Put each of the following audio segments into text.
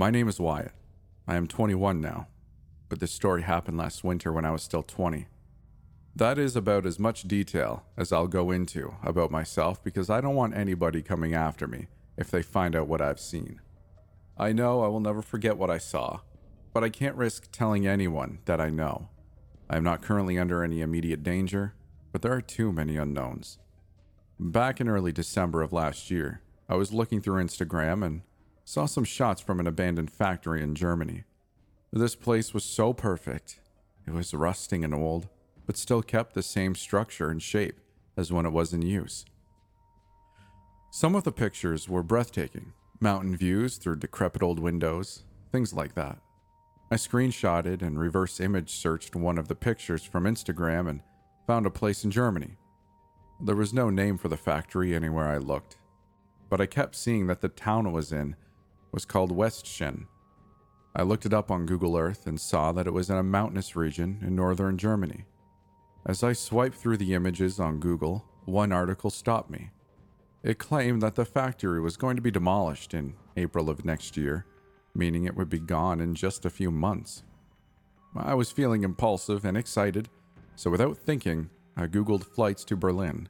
My name is Wyatt. I am 21 now, but this story happened last winter when I was still 20. That is about as much detail as I'll go into about myself because I don't want anybody coming after me if they find out what I've seen. I know I will never forget what I saw, but I can't risk telling anyone that I know. I am not currently under any immediate danger, but there are too many unknowns. Back in early December of last year, I was looking through Instagram and saw some shots from an abandoned factory in Germany. This place was so perfect. It was rusting and old, but still kept the same structure and shape as when it was in use. Some of the pictures were breathtaking mountain views through decrepit old windows, things like that. I screenshotted and reverse image searched one of the pictures from Instagram and found a place in Germany. There was no name for the factory anywhere I looked, but I kept seeing that the town it was in was called Westschen. I looked it up on Google Earth and saw that it was in a mountainous region in northern Germany. As I swiped through the images on Google, one article stopped me. It claimed that the factory was going to be demolished in April of next year, meaning it would be gone in just a few months. I was feeling impulsive and excited, so without thinking, I Googled flights to Berlin.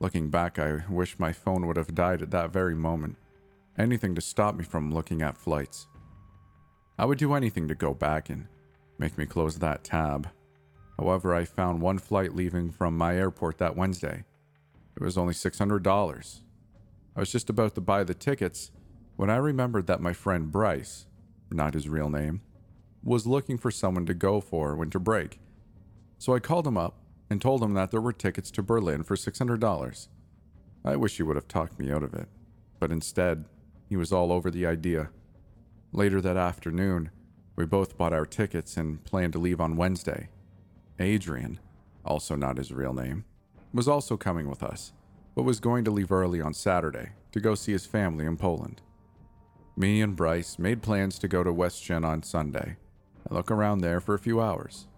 Looking back, I wish my phone would have died at that very moment anything to stop me from looking at flights. I would do anything to go back and make me close that tab. However, I found one flight leaving from my airport that Wednesday. It was only $600. I was just about to buy the tickets when I remembered that my friend Bryce, not his real name, was looking for someone to go for winter break. So I called him up and told him that there were tickets to Berlin for $600. I wish he would have talked me out of it, but instead, he was all over the idea. Later that afternoon, we both bought our tickets and planned to leave on Wednesday. Adrian, also not his real name, was also coming with us, but was going to leave early on Saturday to go see his family in Poland. Me and Bryce made plans to go to Westschen on Sunday and look around there for a few hours.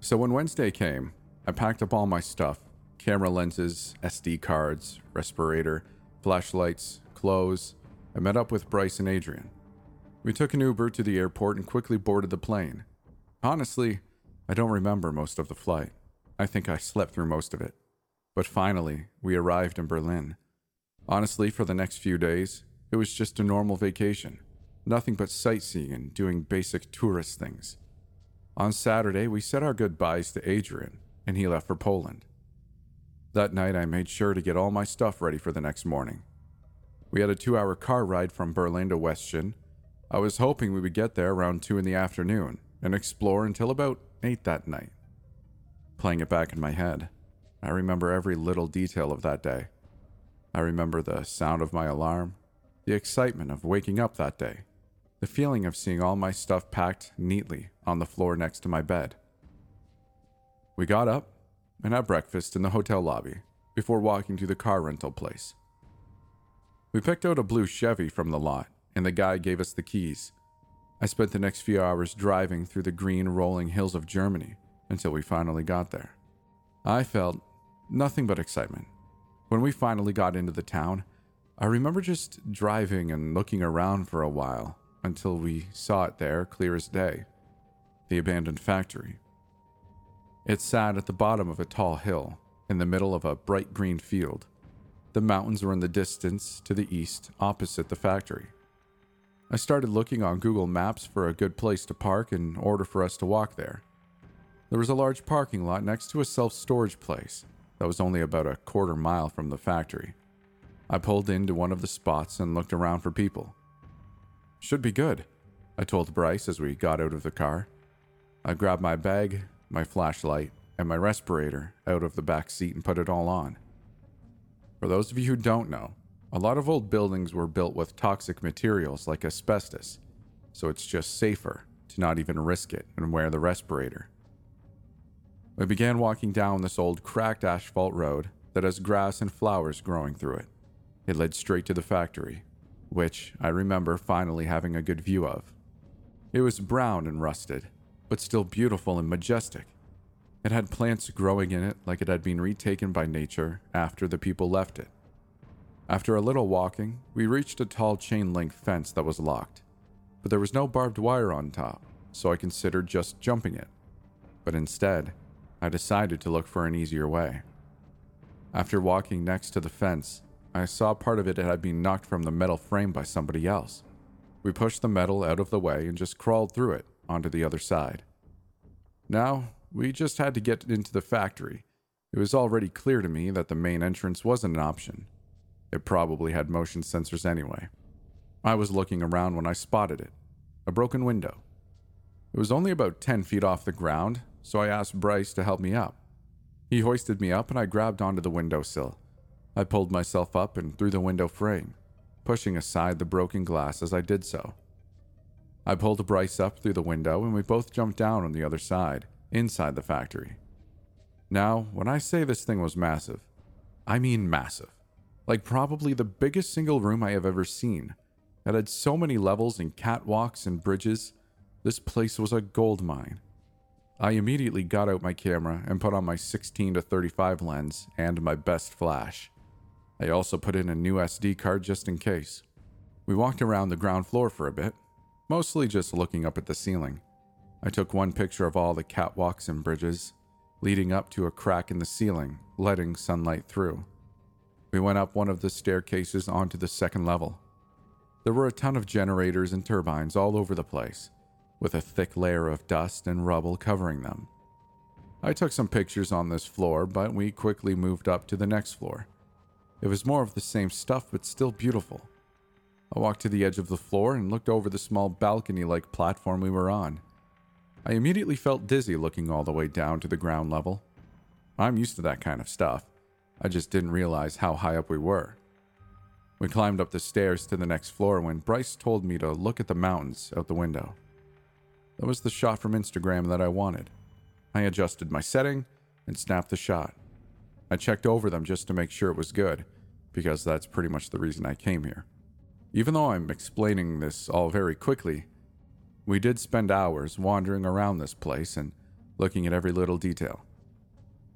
So when Wednesday came, I packed up all my stuff camera lenses, SD cards, respirator, flashlights, clothes, I met up with Bryce and Adrian. We took an Uber to the airport and quickly boarded the plane. Honestly, I don't remember most of the flight. I think I slept through most of it. But finally, we arrived in Berlin. Honestly, for the next few days, it was just a normal vacation. Nothing but sightseeing and doing basic tourist things. On Saturday, we said our goodbyes to Adrian, and he left for Poland. That night, I made sure to get all my stuff ready for the next morning. We had a two hour car ride from Berlin to Westschen. I was hoping we would get there around 2 in the afternoon and explore until about 8 that night. Playing it back in my head, I remember every little detail of that day. I remember the sound of my alarm, the excitement of waking up that day, the feeling of seeing all my stuff packed neatly on the floor next to my bed. We got up and had breakfast in the hotel lobby before walking to the car rental place. We picked out a blue Chevy from the lot, and the guy gave us the keys. I spent the next few hours driving through the green rolling hills of Germany until we finally got there. I felt nothing but excitement. When we finally got into the town, I remember just driving and looking around for a while until we saw it there clear as day the abandoned factory. It sat at the bottom of a tall hill in the middle of a bright green field the mountains were in the distance to the east, opposite the factory. I started looking on Google Maps for a good place to park in order for us to walk there. There was a large parking lot next to a self storage place that was only about a quarter mile from the factory. I pulled into one of the spots and looked around for people. Should be good, I told Bryce as we got out of the car. I grabbed my bag, my flashlight, and my respirator out of the back seat and put it all on. For those of you who don't know, A lot of old buildings were built with toxic materials like asbestos, so it's just safer to not even risk it and wear the respirator. We began walking down this old cracked asphalt road that has grass and flowers growing through it. It led straight to the factory, which I remember finally having a good view of. It was brown and rusted, but still beautiful and majestic. It had plants growing in it like it had been retaken by nature after the people left it. After a little walking, we reached a tall chain link fence that was locked, but there was no barbed wire on top, so I considered just jumping it. But instead, I decided to look for an easier way. After walking next to the fence, I saw part of it had been knocked from the metal frame by somebody else. We pushed the metal out of the way and just crawled through it onto the other side. Now, we just had to get into the factory. It was already clear to me that the main entrance wasn't an option. It probably had motion sensors anyway. I was looking around when I spotted it a broken window. It was only about 10 feet off the ground, so I asked Bryce to help me up. He hoisted me up and I grabbed onto the windowsill. I pulled myself up and through the window frame, pushing aside the broken glass as I did so. I pulled Bryce up through the window and we both jumped down on the other side, inside the factory. Now, when I say this thing was massive, I mean massive. Like probably the biggest single room I have ever seen. It had so many levels and catwalks and bridges. This place was a gold mine. I immediately got out my camera and put on my 16 to 35 lens and my best flash. I also put in a new SD card just in case. We walked around the ground floor for a bit, mostly just looking up at the ceiling. I took one picture of all the catwalks and bridges, leading up to a crack in the ceiling, letting sunlight through. We went up one of the staircases onto the second level. There were a ton of generators and turbines all over the place, with a thick layer of dust and rubble covering them. I took some pictures on this floor, but we quickly moved up to the next floor. It was more of the same stuff, but still beautiful. I walked to the edge of the floor and looked over the small balcony like platform we were on. I immediately felt dizzy looking all the way down to the ground level. I'm used to that kind of stuff. I just didn't realize how high up we were. We climbed up the stairs to the next floor when Bryce told me to look at the mountains out the window. That was the shot from Instagram that I wanted. I adjusted my setting and snapped the shot. I checked over them just to make sure it was good, because that's pretty much the reason I came here. Even though I'm explaining this all very quickly, we did spend hours wandering around this place and looking at every little detail.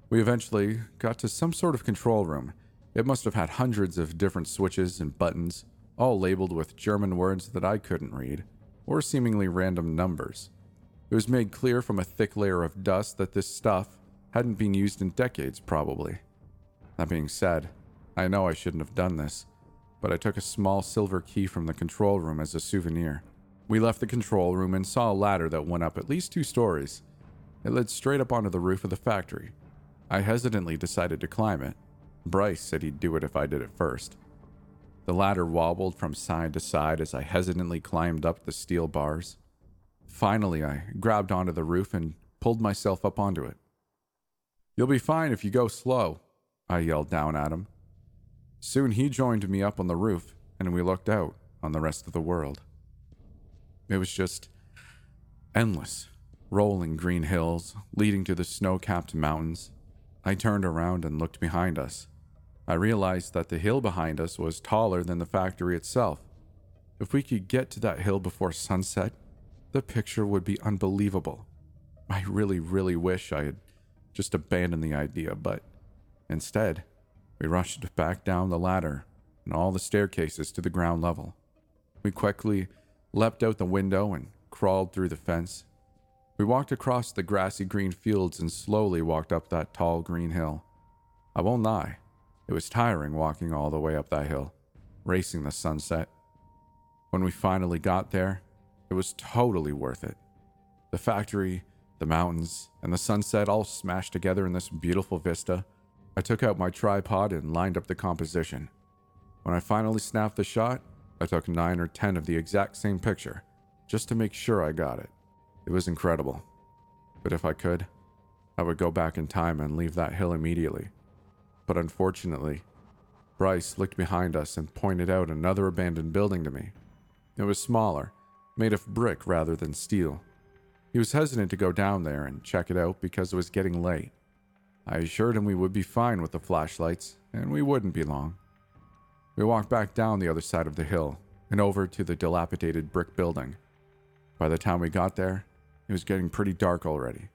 We eventually got to some sort of control room. It must have had hundreds of different switches and buttons, all labeled with German words that I couldn't read, or seemingly random numbers. It was made clear from a thick layer of dust that this stuff hadn't been used in decades, probably. That being said, I know I shouldn't have done this, but I took a small silver key from the control room as a souvenir. We left the control room and saw a ladder that went up at least two stories. It led straight up onto the roof of the factory. I hesitantly decided to climb it. Bryce said he'd do it if I did it first. The ladder wobbled from side to side as I hesitantly climbed up the steel bars. Finally, I grabbed onto the roof and pulled myself up onto it. You'll be fine if you go slow, I yelled down at him. Soon he joined me up on the roof, and we looked out on the rest of the world. It was just endless, rolling green hills leading to the snow capped mountains I turned around and looked behind us. I realized that the hill behind us was taller than the factory itself. If we could get to that hill before sunset, the picture would be unbelievable. I really, really wish I had just abandoned the idea, but instead, we rushed back down the ladder and all the staircases to the ground level. We quickly leapt out the window and crawled through the fence we walked across the grassy green fields and slowly walked up that tall green hill. I won't lie, it was tiring walking all the way up that hill, racing the sunset. When we finally got there, it was totally worth it. The factory, the mountains, and the sunset all smashed together in this beautiful vista. I took out my tripod and lined up the composition. When I finally snapped the shot, I took nine or ten of the exact same picture, just to make sure I got it. It was incredible. But if I could, I would go back in time and leave that hill immediately. But unfortunately, Bryce looked behind us and pointed out another abandoned building to me. It was smaller, made of brick rather than steel. He was hesitant to go down there and check it out because it was getting late. I assured him we would be fine with the flashlights, and we wouldn't be long. We walked back down the other side of the hill and over to the dilapidated brick building. By the time we got there, it was getting pretty dark already,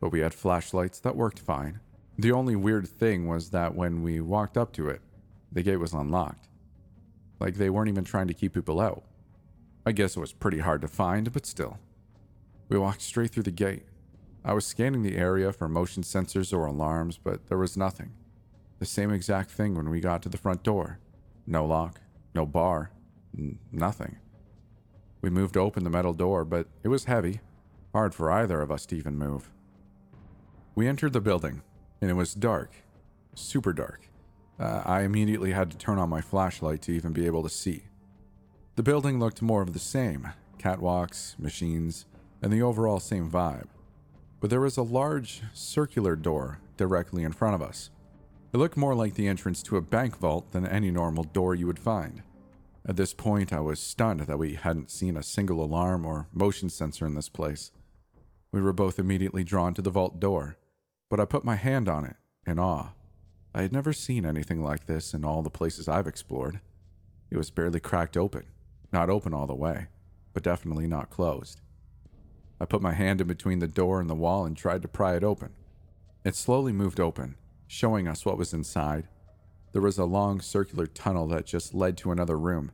but we had flashlights that worked fine. The only weird thing was that when we walked up to it, the gate was unlocked. Like they weren't even trying to keep people out. I guess it was pretty hard to find, but still. We walked straight through the gate. I was scanning the area for motion sensors or alarms, but there was nothing. The same exact thing when we got to the front door. No lock, no bar, nothing. We moved open the metal door, but it was heavy, hard for either of us to even move. We entered the building, and it was dark, super dark. Uh, I immediately had to turn on my flashlight to even be able to see. The building looked more of the same catwalks, machines, and the overall same vibe. But there was a large circular door directly in front of us. It looked more like the entrance to a bank vault than any normal door you would find. At this point, I was stunned that we hadn't seen a single alarm or motion sensor in this place. We were both immediately drawn to the vault door, but I put my hand on it in awe. I had never seen anything like this in all the places I've explored. It was barely cracked open, not open all the way, but definitely not closed. I put my hand in between the door and the wall and tried to pry it open. It slowly moved open, showing us what was inside. There was a long circular tunnel that just led to another room.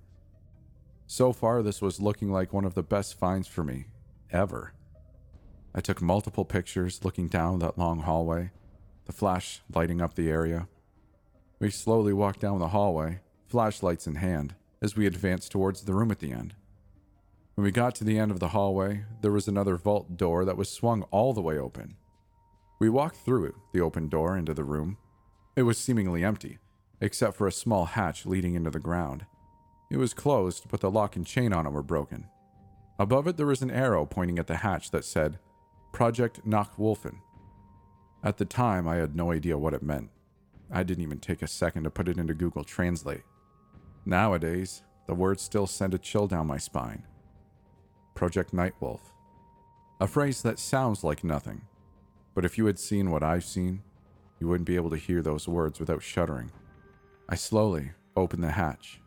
So far, this was looking like one of the best finds for me, ever. I took multiple pictures looking down that long hallway, the flash lighting up the area. We slowly walked down the hallway, flashlights in hand, as we advanced towards the room at the end. When we got to the end of the hallway, there was another vault door that was swung all the way open. We walked through the open door into the room. It was seemingly empty, except for a small hatch leading into the ground. It was closed, but the lock and chain on it were broken. Above it, there was an arrow pointing at the hatch that said, Project Nachwolfen. At the time, I had no idea what it meant. I didn't even take a second to put it into Google Translate. Nowadays, the words still send a chill down my spine. Project Nightwolf. A phrase that sounds like nothing, but if you had seen what I've seen, you wouldn't be able to hear those words without shuddering. I slowly opened the hatch,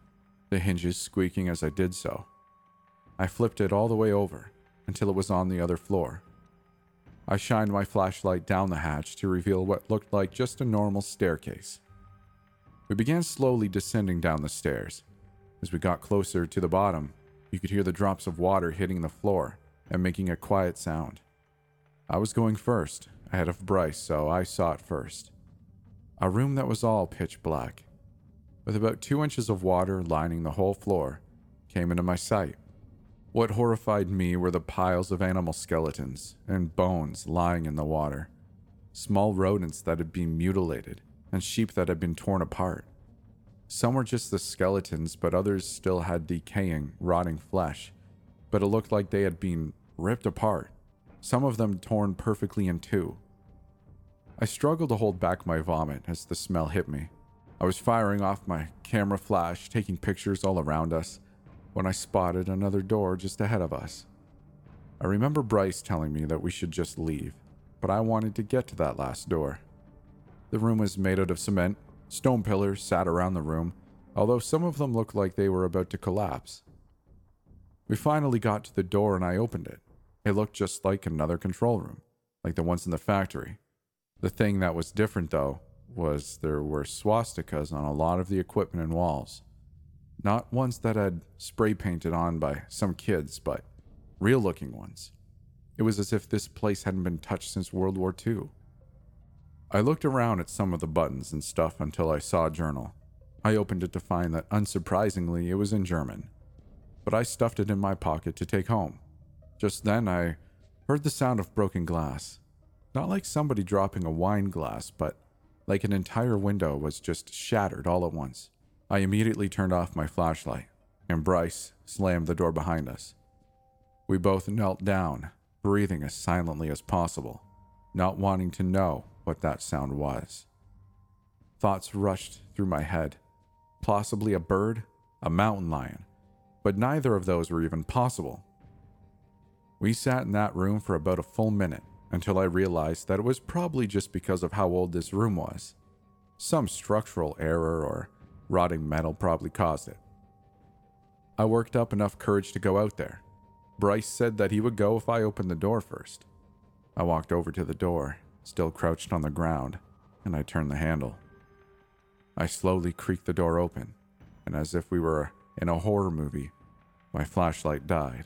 the hinges squeaking as I did so. I flipped it all the way over until it was on the other floor. I shined my flashlight down the hatch to reveal what looked like just a normal staircase. We began slowly descending down the stairs. As we got closer to the bottom, you could hear the drops of water hitting the floor and making a quiet sound. I was going first, ahead of Bryce, so I saw it first. A room that was all pitch black, with about two inches of water lining the whole floor, came into my sight. What horrified me were the piles of animal skeletons and bones lying in the water, small rodents that had been mutilated, and sheep that had been torn apart. Some were just the skeletons, but others still had decaying, rotting flesh, but it looked like they had been ripped apart, some of them torn perfectly in two. I struggled to hold back my vomit as the smell hit me. I was firing off my camera flash, taking pictures all around us, when I spotted another door just ahead of us. I remember Bryce telling me that we should just leave, but I wanted to get to that last door. The room was made out of cement, stone pillars sat around the room, although some of them looked like they were about to collapse. We finally got to the door and I opened it. It looked just like another control room, like the ones in the factory. The thing that was different, though, was there were swastikas on a lot of the equipment and walls. Not ones that had spray painted on by some kids, but real looking ones. It was as if this place hadn't been touched since World War II. I looked around at some of the buttons and stuff until I saw a journal. I opened it to find that, unsurprisingly, it was in German. But I stuffed it in my pocket to take home. Just then, I heard the sound of broken glass. Not like somebody dropping a wine glass, but like an entire window was just shattered all at once. I immediately turned off my flashlight, and Bryce slammed the door behind us. We both knelt down, breathing as silently as possible, not wanting to know what that sound was. Thoughts rushed through my head. possibly a bird, a mountain lion, but neither of those were even possible. We sat in that room for about a full minute until I realized that it was probably just because of how old this room was. Some structural error or rotting metal probably caused it. I worked up enough courage to go out there. Bryce said that he would go if I opened the door first. I walked over to the door, still crouched on the ground, and I turned the handle. I slowly creaked the door open, and as if we were in a horror movie, my flashlight died.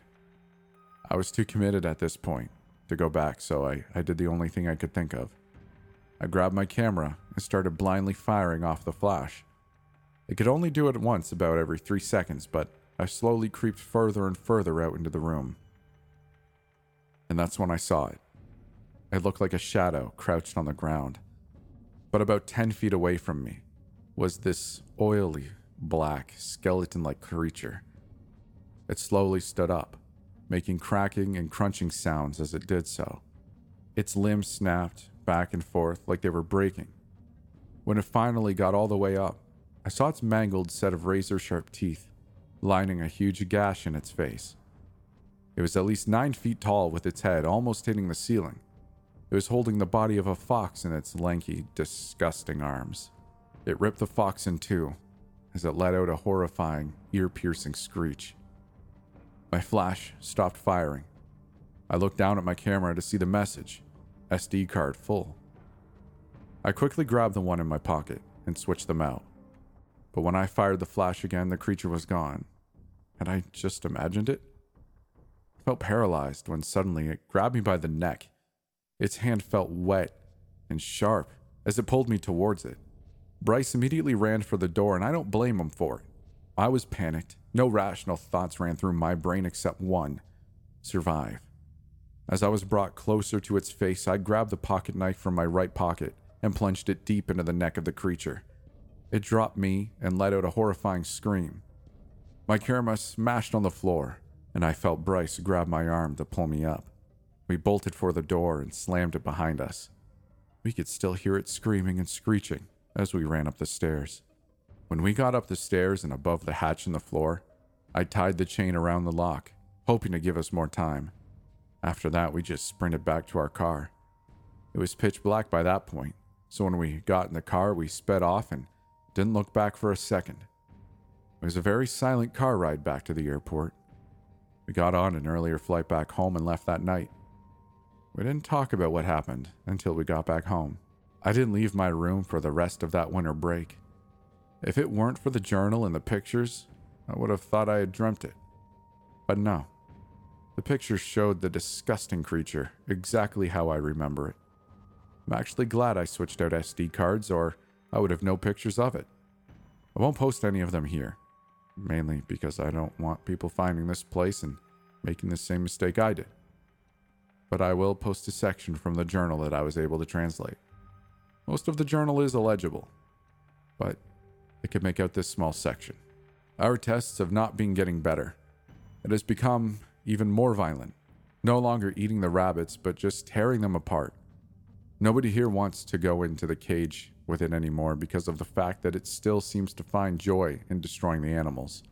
I was too committed at this point to go back, so I, I did the only thing I could think of. I grabbed my camera and started blindly firing off the flash. It could only do it once about every three seconds, but I slowly creeped further and further out into the room. And that's when I saw it. It looked like a shadow crouched on the ground. But about 10 feet away from me was this oily, black, skeleton like creature. It slowly stood up, making cracking and crunching sounds as it did so. Its limbs snapped back and forth like they were breaking. When it finally got all the way up, I saw its mangled set of razor sharp teeth lining a huge gash in its face. It was at least nine feet tall with its head almost hitting the ceiling. It was holding the body of a fox in its lanky, disgusting arms. It ripped the fox in two as it let out a horrifying, ear piercing screech. My flash stopped firing. I looked down at my camera to see the message SD card full. I quickly grabbed the one in my pocket and switched them out. But when I fired the flash again, the creature was gone. Had I just imagined it? I felt paralyzed when suddenly it grabbed me by the neck. Its hand felt wet and sharp as it pulled me towards it. Bryce immediately ran for the door, and I don't blame him for it. I was panicked. No rational thoughts ran through my brain except one survive. As I was brought closer to its face, I grabbed the pocket knife from my right pocket and plunged it deep into the neck of the creature. It dropped me and let out a horrifying scream. My camera smashed on the floor, and I felt Bryce grab my arm to pull me up. We bolted for the door and slammed it behind us. We could still hear it screaming and screeching as we ran up the stairs. When we got up the stairs and above the hatch in the floor, I tied the chain around the lock, hoping to give us more time. After that, we just sprinted back to our car. It was pitch black by that point, so when we got in the car, we sped off and didn't look back for a second. It was a very silent car ride back to the airport. We got on an earlier flight back home and left that night. We didn't talk about what happened until we got back home. I didn't leave my room for the rest of that winter break. If it weren't for the journal and the pictures, I would have thought I had dreamt it. But no. The pictures showed the disgusting creature exactly how I remember it. I'm actually glad I switched out SD cards, or I would have no pictures of it. I won't post any of them here mainly because I don't want people finding this place and making the same mistake I did. But I will post a section from the journal that I was able to translate. Most of the journal is illegible, but I could make out this small section. Our tests have not been getting better. It has become even more violent, no longer eating the rabbits, but just tearing them apart. Nobody here wants to go into the cage with it anymore because of the fact that it still seems to find joy in destroying the animals.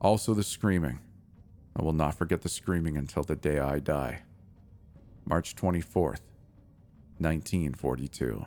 Also, the screaming. I will not forget the screaming until the day I die. March 24th, 1942.